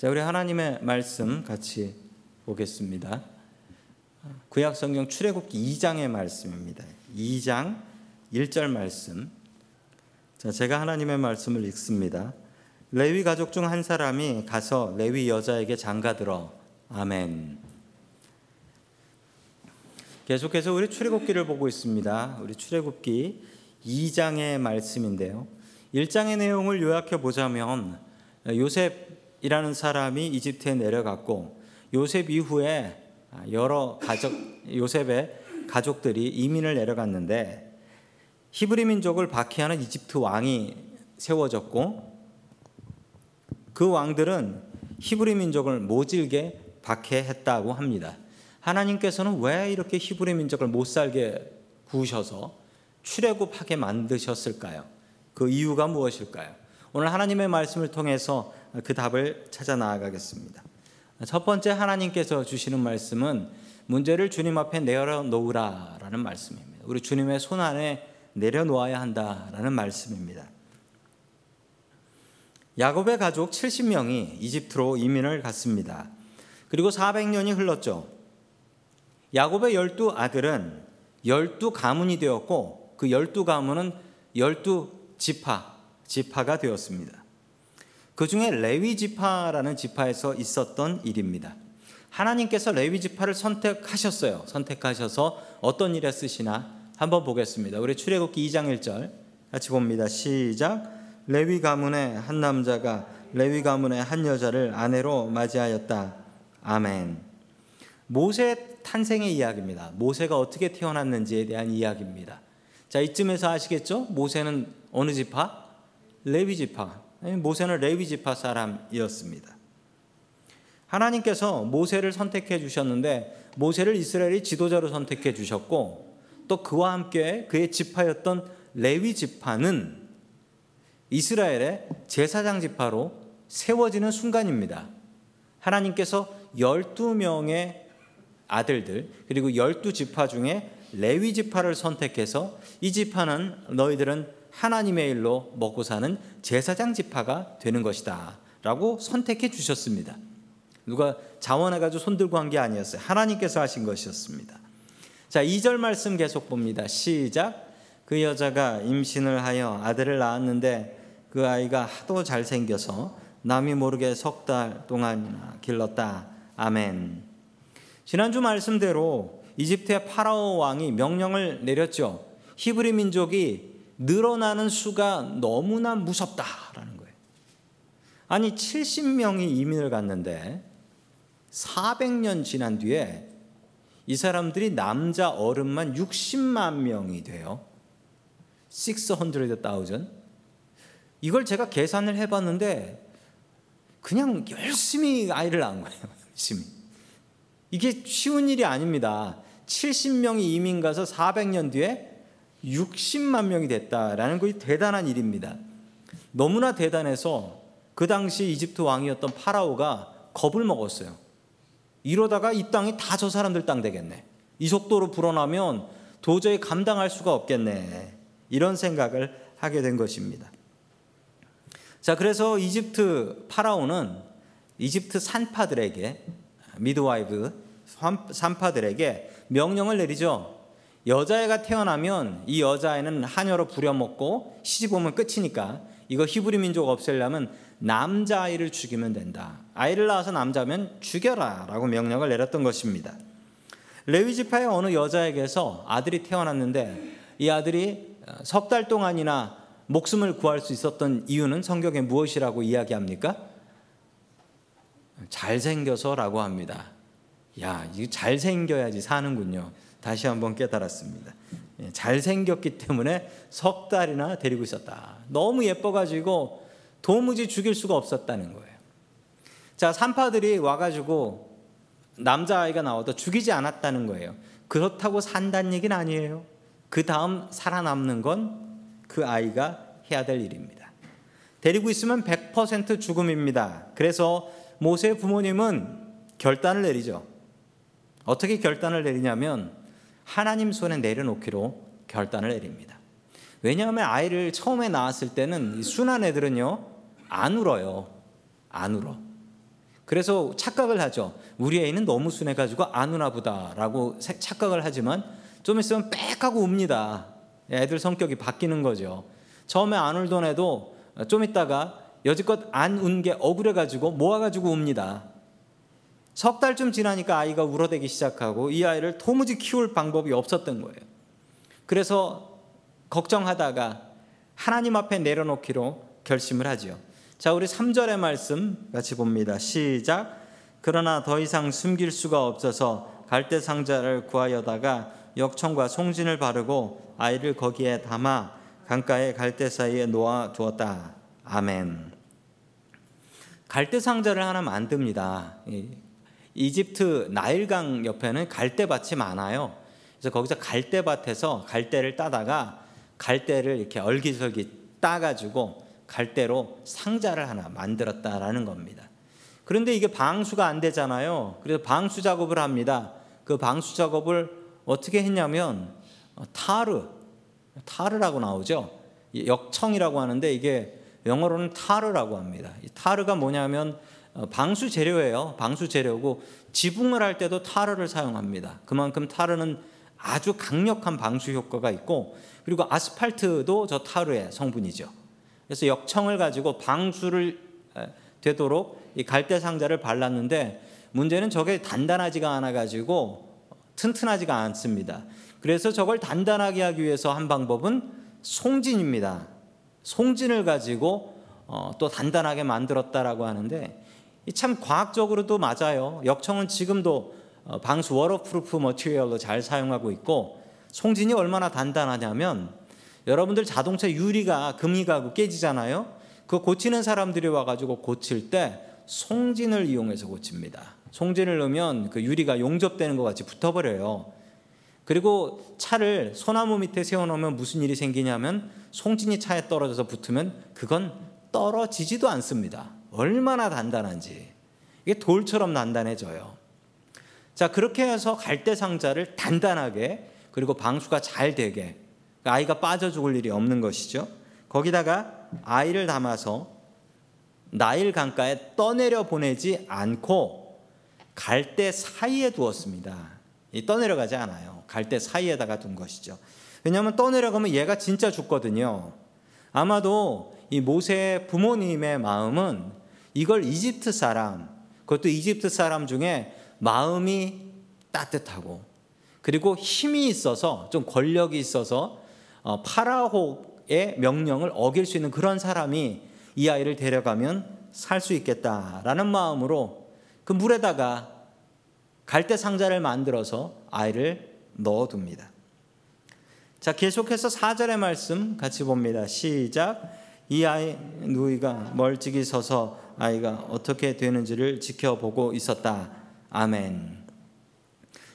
자, 우리 하나님의 말씀 같이 보겠습니다. 구약 성경 출애굽기 2장의 말씀입니다. 2장 1절 말씀. 자, 제가 하나님의 말씀을 읽습니다. 레위 가족 중 한 사람이 가서 레위 여자에게 장가들어 아멘. 계속해서 우리 출애굽기를 보고 있습니다. 우리 출애굽기 2장의 말씀인데요. 1장의 내용을 요약해 보자면 요셉 이라는 사람이 이집트에 내려갔고 요셉 이후에 여러 가족 요셉의 가족들이 이민을 내려갔는데 히브리 민족을 박해하는 이집트 왕이 세워졌고 그 왕들은 히브리 민족을 모질게 박해했다고 합니다. 하나님께서는 왜 이렇게 히브리 민족을 못 살게 구우셔서 출애굽하게 만드셨을까요? 그 이유가 무엇일까요? 오늘 하나님의 말씀을 통해서 그 답을 찾아 나아가겠습니다. 첫 번째 하나님께서 주시는 말씀은 문제를 주님 앞에 내려놓으라라는 말씀입니다. 우리 주님의 손 안에 내려놓아야 한다라는 말씀입니다. 야곱의 가족 70명이 이집트로 이민을 갔습니다. 그리고 400년이 흘렀죠. 야곱의 열두 아들은 열두 가문이 되었고 그 열두 가문은 열두 지파, 지파가 되었습니다. 그 중에 레위 지파라는 지파에서 있었던 일입니다. 하나님께서 레위 지파를 선택하셨어요. 선택하셔서 어떤 일에 쓰시나 한번 보겠습니다. 우리 출애굽기 2장 1절 같이 봅니다. 시작. 레위 가문의 한 남자가 레위 가문의 한 여자를 아내로 맞이하였다. 아멘. 모세 탄생의 이야기입니다. 모세가 어떻게 태어났는지에 대한 이야기입니다. 자, 이쯤에서 아시겠죠? 모세는 어느 지파? 레위 지파. 모세는 레위 지파 사람이었습니다. 하나님께서 모세를 선택해 주셨는데 모세를 이스라엘의 지도자로 선택해 주셨고 또 그와 함께 그의 지파였던 레위 지파는 이스라엘의 제사장 지파로 세워지는 순간입니다. 하나님께서 12명의 아들들 그리고 12지파 중에 레위 지파를 선택해서 이 지파는 너희들은 하나님의 일로 먹고 사는 제사장 지파가 되는 것이다. 라고 선택해 주셨습니다. 누가 자원해가지고 손들고 한 게 아니었어요. 하나님께서 하신 것이었습니다. 자, 2절 말씀 계속 봅니다. 시작. 그 여자가 임신을 하여 아들을 낳았는데 그 아이가 하도 잘생겨서 남이 모르게 석 달 동안이나 길렀다. 아멘. 지난주 말씀대로 이집트의 파라오 왕이 명령을 내렸죠. 히브리 민족이 늘어나는 수가 너무나 무섭다라는 거예요. 아니 70명이 이민을 갔는데 400년 지난 뒤에 이 사람들이 남자 어른만 60만 명이 돼요. 600,000. 이걸 제가 계산을 해봤는데 그냥 열심히 아이를 낳은 거예요. 열심히. 이게 쉬운 일이 아닙니다. 70명이 이민 가서 400년 뒤에 60만 명이 됐다라는 것이 대단한 일입니다. 너무나 대단해서 그 당시 이집트 왕이었던 파라오가 겁을 먹었어요. 이러다가 이 땅이 다 저 사람들 땅 되겠네. 이 속도로 불어나면 도저히 감당할 수가 없겠네. 이런 생각을 하게 된 것입니다. 자, 그래서 이집트 파라오는 이집트 산파들에게 미드와이브 산파들에게 명령을 내리죠. 여자애가 태어나면 이 여자애는 하녀로 부려먹고 시집 오면 끝이니까 이거 히브리 민족 없애려면 남자아이를 죽이면 된다. 아이를 낳아서 남자면 죽여라 라고 명령을 내렸던 것입니다. 레위 지파의 어느 여자에게서 아들이 태어났는데 이 아들이 석 달 동안이나 목숨을 구할 수 있었던 이유는 성경에 무엇이라고 이야기합니까? 잘생겨서라고 합니다. 야, 이 잘생겨야지 사는군요. 다시 한번 깨달았습니다. 예, 잘생겼기 때문에 석 달이나 데리고 있었다. 너무 예뻐가지고 도무지 죽일 수가 없었다는 거예요. 자, 산파들이 와가지고 남자아이가 나와도 죽이지 않았다는 거예요. 그렇다고 산다는 얘기는 아니에요. 그 다음 살아남는 건 그 아이가 해야 될 일입니다. 데리고 있으면 100% 죽음입니다. 그래서 모세 부모님은 결단을 내리죠. 어떻게 결단을 내리냐면 하나님 손에 내려놓기로 결단을 내립니다. 왜냐하면 아이를 처음에 낳았을 때는 순한 애들은요 안 울어요. 안 울어. 그래서 착각을 하죠. 우리 애는 너무 순해가지고 안 우나 보다라고 착각을 하지만 좀 있으면 빽하고 웁니다. 애들 성격이 바뀌는 거죠. 처음에 안 울던 애도 좀 있다가 여지껏 안 운 게 억울해가지고 모아가지고 웁니다. 석 달쯤 지나니까 아이가 울어대기 시작하고 이 아이를 도무지 키울 방법이 없었던 거예요. 그래서 걱정하다가 하나님 앞에 내려놓기로 결심을 하지요. 자, 우리 3절의 말씀 같이 봅니다. 시작. 그러나 더 이상 숨길 수가 없어서 갈대 상자를 구하여다가 역청과 송진을 바르고 아이를 거기에 담아 강가의 갈대 사이에 놓아 두었다. 아멘. 갈대 상자를 하나 만듭니다. 이집트 나일강 옆에는 갈대밭이 많아요. 그래서 거기서 갈대밭에서 갈대를 따다가 갈대를 이렇게 얼기설기 따가지고 갈대로 상자를 하나 만들었다라는 겁니다. 그런데 이게 방수가 안 되잖아요. 그래서 방수 작업을 합니다. 그 방수 작업을 어떻게 했냐면 어, 타르, 타르라고 나오죠. 역청이라고 하는데 이게 영어로는 타르라고 합니다. 타르가 뭐냐면 어, 방수 재료예요. 방수 재료고 지붕을 할 때도 타르를 사용합니다. 그만큼 타르는 아주 강력한 방수 효과가 있고 그리고 아스팔트도 저 타르의 성분이죠. 그래서 역청을 가지고 방수를 되도록 이 갈대 상자를 발랐는데 문제는 저게 단단하지가 않아 가지고 튼튼하지가 않습니다. 그래서 저걸 단단하게 하기 위해서 한 방법은 송진입니다. 송진을 가지고 어, 또 단단하게 만들었다라고 하는데 참 과학적으로도 맞아요. 역청은 지금도 어, 방수 waterproof material로 잘 사용하고 있고 송진이 얼마나 단단하냐면 여러분들 자동차 유리가 금이 가고 깨지잖아요. 그 고치는 사람들이 와가지고 고칠 때 송진을 이용해서 고칩니다. 송진을 넣으면 그 유리가 용접되는 것 같이 붙어버려요. 그리고 차를 소나무 밑에 세워놓으면 무슨 일이 생기냐면 송진이 차에 떨어져서 붙으면 그건 떨어지지도 않습니다. 얼마나 단단한지. 이게 돌처럼 단단해져요. 자, 그렇게 해서 갈대 상자를 단단하게 그리고 방수가 잘 되게 아이가 빠져 죽을 일이 없는 것이죠. 거기다가 아이를 담아서 나일 강가에 떠내려 보내지 않고 갈대 사이에 두었습니다. 떠내려가지 않아요. 갈대 사이에다가 둔 것이죠. 왜냐하면 떠내려가면 얘가 진짜 죽거든요. 아마도 이 모세의 부모님의 마음은 이걸 이집트 사람, 그것도 이집트 사람 중에 마음이 따뜻하고 그리고 힘이 있어서 좀 권력이 있어서 어, 파라호의 명령을 어길 수 있는 그런 사람이 이 아이를 데려가면 살 수 있겠다라는 마음으로 그 물에다가 갈대 상자를 만들어서 아이를 넣어둡니다. 자, 계속해서 4절의 말씀 같이 봅니다. 시작. 이 아이 누이가 멀찍이 서서 아이가 어떻게 되는지를 지켜보고 있었다. 아멘.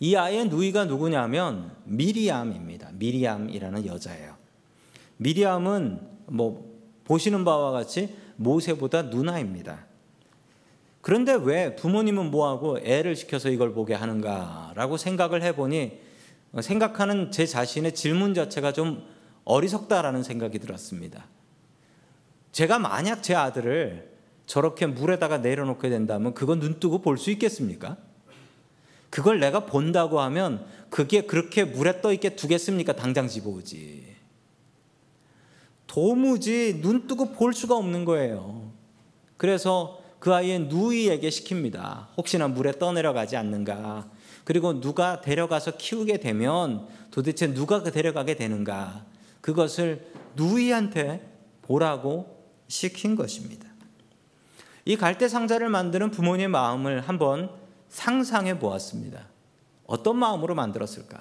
이 아이의 누이가 누구냐면 미리암입니다. 미리암이라는 여자예요. 미리암은 뭐 보시는 바와 같이 모세보다 누나입니다. 그런데 왜 부모님은 뭐하고 애를 시켜서 이걸 보게 하는가라고 생각을 해보니 생각하는 제 자신의 질문 자체가 좀 어리석다라는 생각이 들었습니다. 제가 만약 제 아들을 저렇게 물에다가 내려놓게 된다면 그건 눈 뜨고 볼 수 있겠습니까? 그걸 내가 본다고 하면 그게 그렇게 물에 떠 있게 두겠습니까? 당장 집어오지. 도무지 눈 뜨고 볼 수가 없는 거예요. 그래서 그 아이의 누이에게 시킵니다. 혹시나 물에 떠내려가지 않는가. 그리고 누가 데려가서 키우게 되면 도대체 누가 그 데려가게 되는가. 그것을 누이한테 보라고 시킨 것입니다. 이 갈대 상자를 만드는 부모님의 마음을 한번 상상해 보았습니다. 어떤 마음으로 만들었을까?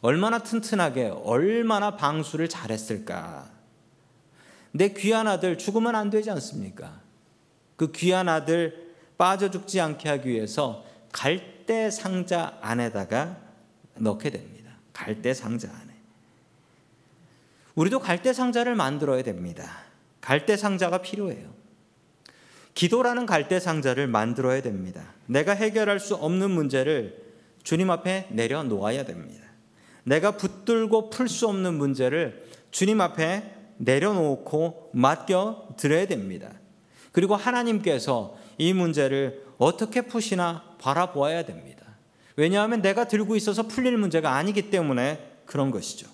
얼마나 튼튼하게, 얼마나 방수를 잘했을까? 내 귀한 아들 죽으면 안 되지 않습니까? 그 귀한 아들 빠져 죽지 않게 하기 위해서 갈대 상자 안에다가 넣게 됩니다. 갈대 상자 안에. 우리도 갈대 상자를 만들어야 됩니다. 갈대 상자가 필요해요. 기도라는 갈대 상자를 만들어야 됩니다. 내가 해결할 수 없는 문제를 주님 앞에 내려놓아야 됩니다. 내가 붙들고 풀 수 없는 문제를 주님 앞에 내려놓고 맡겨 드려야 됩니다. 그리고 하나님께서 이 문제를 어떻게 푸시나 바라보아야 됩니다. 왜냐하면 내가 들고 있어서 풀릴 문제가 아니기 때문에 그런 것이죠.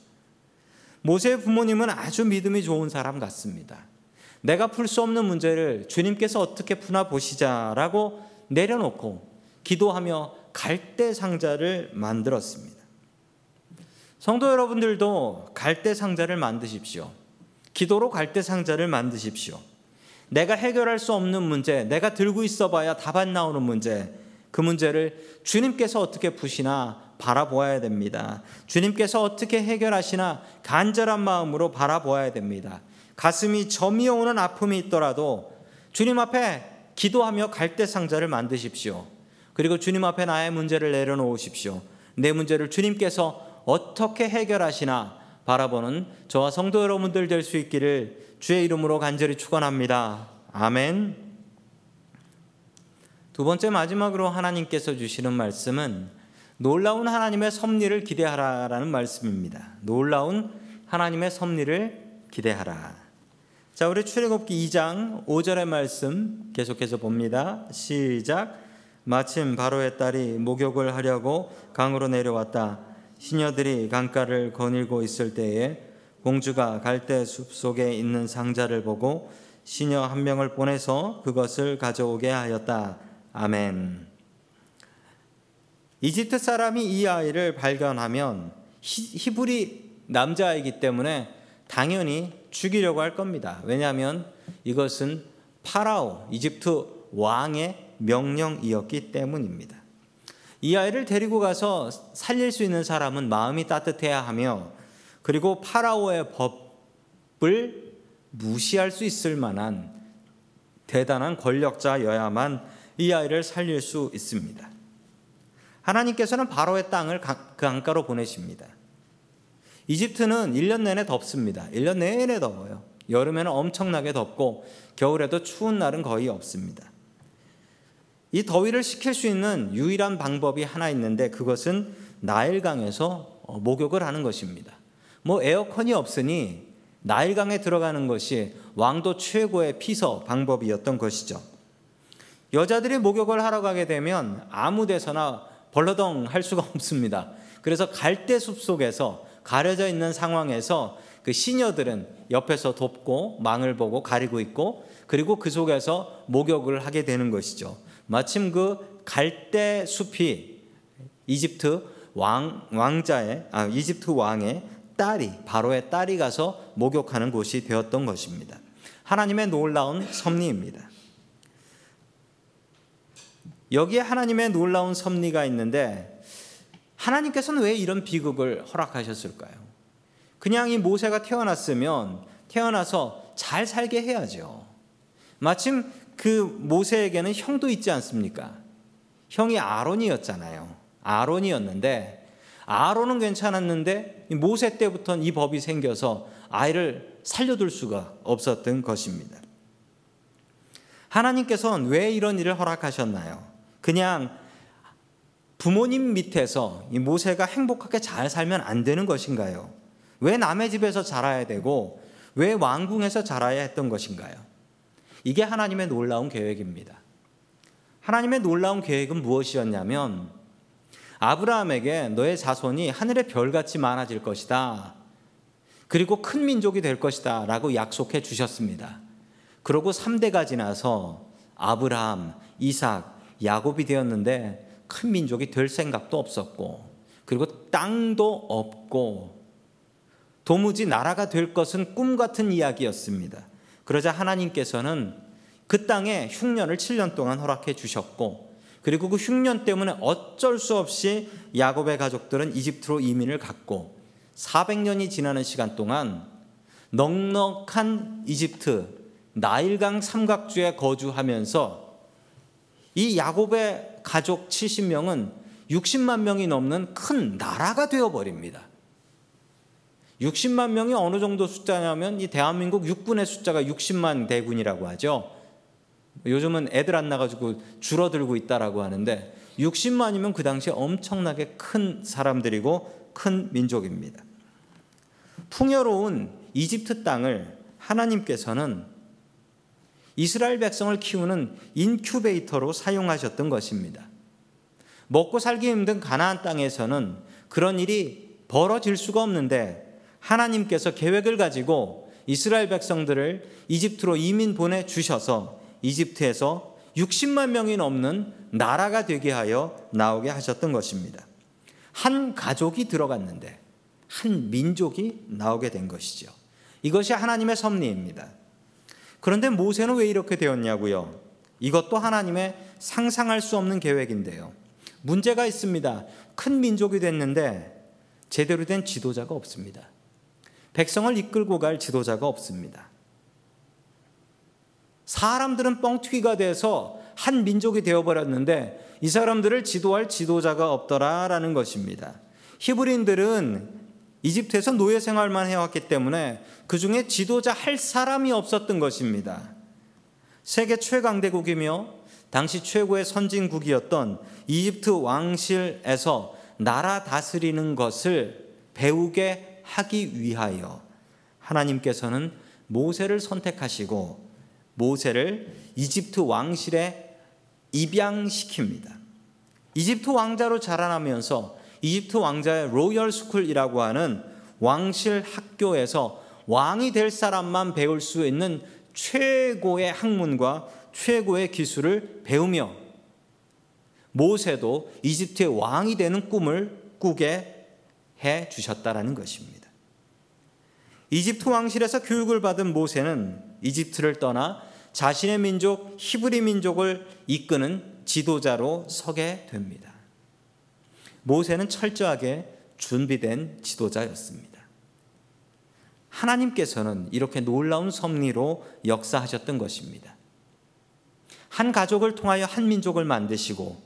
모세의 부모님은 아주 믿음이 좋은 사람 같습니다. 내가 풀 수 없는 문제를 주님께서 어떻게 푸나 보시자라고 내려놓고 기도하며 갈대 상자를 만들었습니다. 성도 여러분들도 갈대 상자를 만드십시오. 기도로 갈대 상자를 만드십시오. 내가 해결할 수 없는 문제, 내가 들고 있어 봐야 답안 나오는 문제, 그 문제를 주님께서 어떻게 푸시나 바라보아야 됩니다. 주님께서 어떻게 해결하시나 간절한 마음으로 바라보아야 됩니다. 가슴이 점이 오는 아픔이 있더라도 주님 앞에 기도하며 갈대 상자를 만드십시오. 그리고 주님 앞에 나의 문제를 내려놓으십시오. 내 문제를 주님께서 어떻게 해결하시나 바라보는 저와 성도 여러분들 될 수 있기를 주의 이름으로 간절히 축원합니다. 아멘. 두 번째 마지막으로 하나님께서 주시는 말씀은 놀라운 하나님의 섭리를 기대하라라는 말씀입니다. 놀라운 하나님의 섭리를 기대하라. 자, 우리 출애굽기 2장 5절의 말씀 계속해서 봅니다. 시작. 마침 바로의 딸이 목욕을 하려고 강으로 내려왔다. 시녀들이 강가를 거닐고 있을 때에 공주가 갈대 숲 속에 있는 상자를 보고 시녀 한 명을 보내서 그것을 가져오게 하였다. 아멘. 이집트 사람이 이 아이를 발견하면 히브리 남자이기 때문에 당연히 죽이려고 할 겁니다. 왜냐하면 이것은 파라오, 이집트 왕의 명령이었기 때문입니다. 이 아이를 데리고 가서 살릴 수 있는 사람은 마음이 따뜻해야 하며 그리고 파라오의 법을 무시할 수 있을 만한 대단한 권력자여야만 이 아이를 살릴 수 있습니다. 하나님께서는 바로의 땅을 그 안가로 보내십니다. 이집트는 1년 내내 덥습니다. 1년 내내 더워요. 여름에는 엄청나게 덥고 겨울에도 추운 날은 거의 없습니다. 이 더위를 식힐 수 있는 유일한 방법이 하나 있는데 그것은 나일강에서 어, 목욕을 하는 것입니다. 뭐 에어컨이 없으니 나일강에 들어가는 것이 왕도 최고의 피서 방법이었던 것이죠. 여자들이 목욕을 하러 가게 되면 아무 데서나 벌러덩 할 수가 없습니다. 그래서 갈대숲 속에서 가려져 있는 상황에서 그 시녀들은 옆에서 돕고 망을 보고 가리고 있고 그리고 그 속에서 목욕을 하게 되는 것이죠. 마침 그 갈대 숲이 이집트 왕 왕자의 아 이집트 왕의 딸이 바로의 딸이 가서 목욕하는 곳이 되었던 것입니다. 하나님의 놀라운 섭리입니다. 여기에 하나님의 놀라운 섭리가 있는데 하나님께서는 왜 이런 비극을 허락하셨을까요? 그냥 이 모세가 태어났으면 태어나서 잘 살게 해야죠. 마침 그 모세에게는 형도 있지 않습니까? 형이 아론이었잖아요. 아론이었는데 아론은 괜찮았는데 모세 때부터는 이 법이 생겨서 아이를 살려둘 수가 없었던 것입니다. 하나님께서는 왜 이런 일을 허락하셨나요? 그냥 부모님 밑에서 이 모세가 행복하게 잘 살면 안 되는 것인가요? 왜 남의 집에서 자라야 되고 왜 왕궁에서 자라야 했던 것인가요? 이게 하나님의 놀라운 계획입니다. 하나님의 놀라운 계획은 무엇이었냐면 아브라함에게 너의 자손이 하늘의 별같이 많아질 것이다. 그리고 큰 민족이 될 것이다. 라고 약속해 주셨습니다. 그러고 3대가 지나서 아브라함, 이삭, 야곱이 되었는데 큰 민족이 될 생각도 없었고 그리고 땅도 없고 도무지 나라가 될 것은 꿈 같은 이야기였습니다. 그러자 하나님께서는 그 땅에 흉년을 7년 동안 허락해 주셨고 그리고 그 흉년 때문에 어쩔 수 없이 야곱의 가족들은 이집트로 이민을 갔고 400년이 지나는 시간 동안 넉넉한 이집트 나일강 삼각주에 거주하면서 이 야곱의 가족 70명은 60만 명이 넘는 큰 나라가 되어 버립니다. 60만 명이 어느 정도 숫자냐면 이 대한민국 육군의 숫자가 60만 대군이라고 하죠. 요즘은 애들 안 나가지고 줄어들고 있다라고 하는데 60만이면 그 당시에 엄청나게 큰 사람들이고 큰 민족입니다. 풍요로운 이집트 땅을 하나님께서는 이스라엘 백성을 키우는 인큐베이터로 사용하셨던 것입니다. 먹고 살기 힘든 가나안 땅에서는 그런 일이 벌어질 수가 없는데 하나님께서 계획을 가지고 이스라엘 백성들을 이집트로 이민 보내 주셔서 이집트에서 60만 명이 넘는 나라가 되게 하여 나오게 하셨던 것입니다. 한 가족이 들어갔는데 한 민족이 나오게 된 것이죠. 이것이 하나님의 섭리입니다. 그런데 모세는 왜 이렇게 되었냐고요? 이것도 하나님의 상상할 수 없는 계획인데요. 문제가 있습니다. 큰 민족이 됐는데 제대로 된 지도자가 없습니다. 백성을 이끌고 갈 지도자가 없습니다. 사람들은 뻥튀기가 돼서 한 민족이 되어버렸는데 이 사람들을 지도할 지도자가 없더라라는 것입니다. 히브리인들은 이집트에서 노예 생활만 해왔기 때문에 그 중에 지도자 할 사람이 없었던 것입니다. 세계 최강대국이며 당시 최고의 선진국이었던 이집트 왕실에서 나라 다스리는 것을 배우게 하기 위하여 하나님께서는 모세를 선택하시고 모세를 이집트 왕실에 입양시킵니다. 이집트 왕자로 자라나면서 이집트 왕자의 royal school이라고 하는 왕실 학교에서 왕이 될 사람만 배울 수 있는 최고의 학문과 최고의 기술을 배우며 모세도 이집트의 왕이 되는 꿈을 꾸게 해 주셨다라는 것입니다. 이집트 왕실에서 교육을 받은 모세는 이집트를 떠나 자신의 민족 히브리 민족을 이끄는 지도자로 서게 됩니다. 모세는 철저하게 준비된 지도자였습니다. 하나님께서는 이렇게 놀라운 섭리로 역사하셨던 것입니다. 한 가족을 통하여 한 민족을 만드시고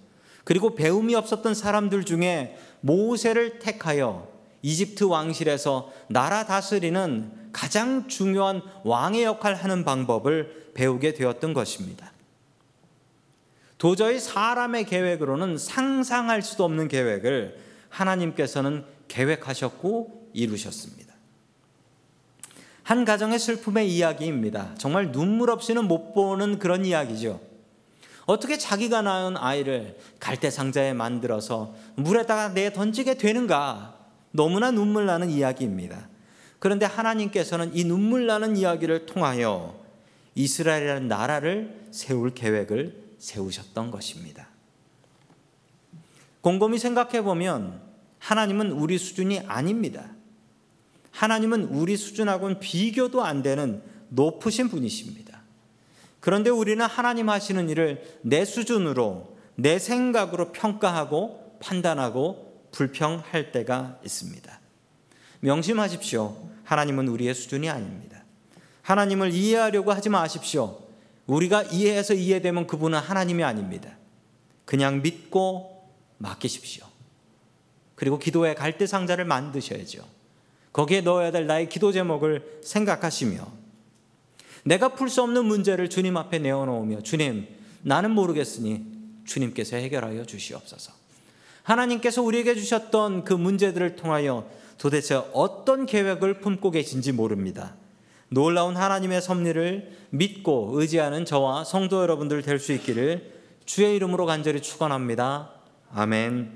그리고 배움이 없었던 사람들 중에 모세를 택하여 이집트 왕실에서 나라 다스리는 가장 중요한 왕의 역할 하는 방법을 배우게 되었던 것입니다. 도저히 사람의 계획으로는 상상할 수도 없는 계획을 하나님께서는 계획하셨고 이루셨습니다. 한 가정의 슬픔의 이야기입니다. 정말 눈물 없이는 못 보는 그런 이야기죠. 어떻게 자기가 낳은 아이를 갈대 상자에 만들어서 물에다가 내 던지게 되는가? 너무나 눈물 나는 이야기입니다. 그런데 하나님께서는 이 눈물 나는 이야기를 통하여 이스라엘이라는 나라를 세울 계획을 세우셨던 것입니다. 곰곰이 생각해 보면 하나님은 우리 수준이 아닙니다. 하나님은 우리 수준하고는 비교도 안 되는 높으신 분이십니다. 그런데 우리는 하나님 하시는 일을 내 수준으로, 내 생각으로 평가하고 판단하고 불평할 때가 있습니다. 명심하십시오. 하나님은 우리의 수준이 아닙니다. 하나님을 이해하려고 하지 마십시오. 우리가 이해해서 이해되면 그분은 하나님이 아닙니다. 그냥 믿고 맡기십시오. 그리고 기도의 갈대 상자를 만드셔야죠. 거기에 넣어야 될 나의 기도 제목을 생각하시며 내가 풀 수 없는 문제를 주님 앞에 내어놓으며 주님 나는 모르겠으니 주님께서 해결하여 주시옵소서. 하나님께서 우리에게 주셨던 그 문제들을 통하여 도대체 어떤 계획을 품고 계신지 모릅니다. 놀라운 하나님의 섭리를 믿고 의지하는 저와 성도 여러분들 될 수 있기를 주의 이름으로 간절히 축원합니다. 아멘.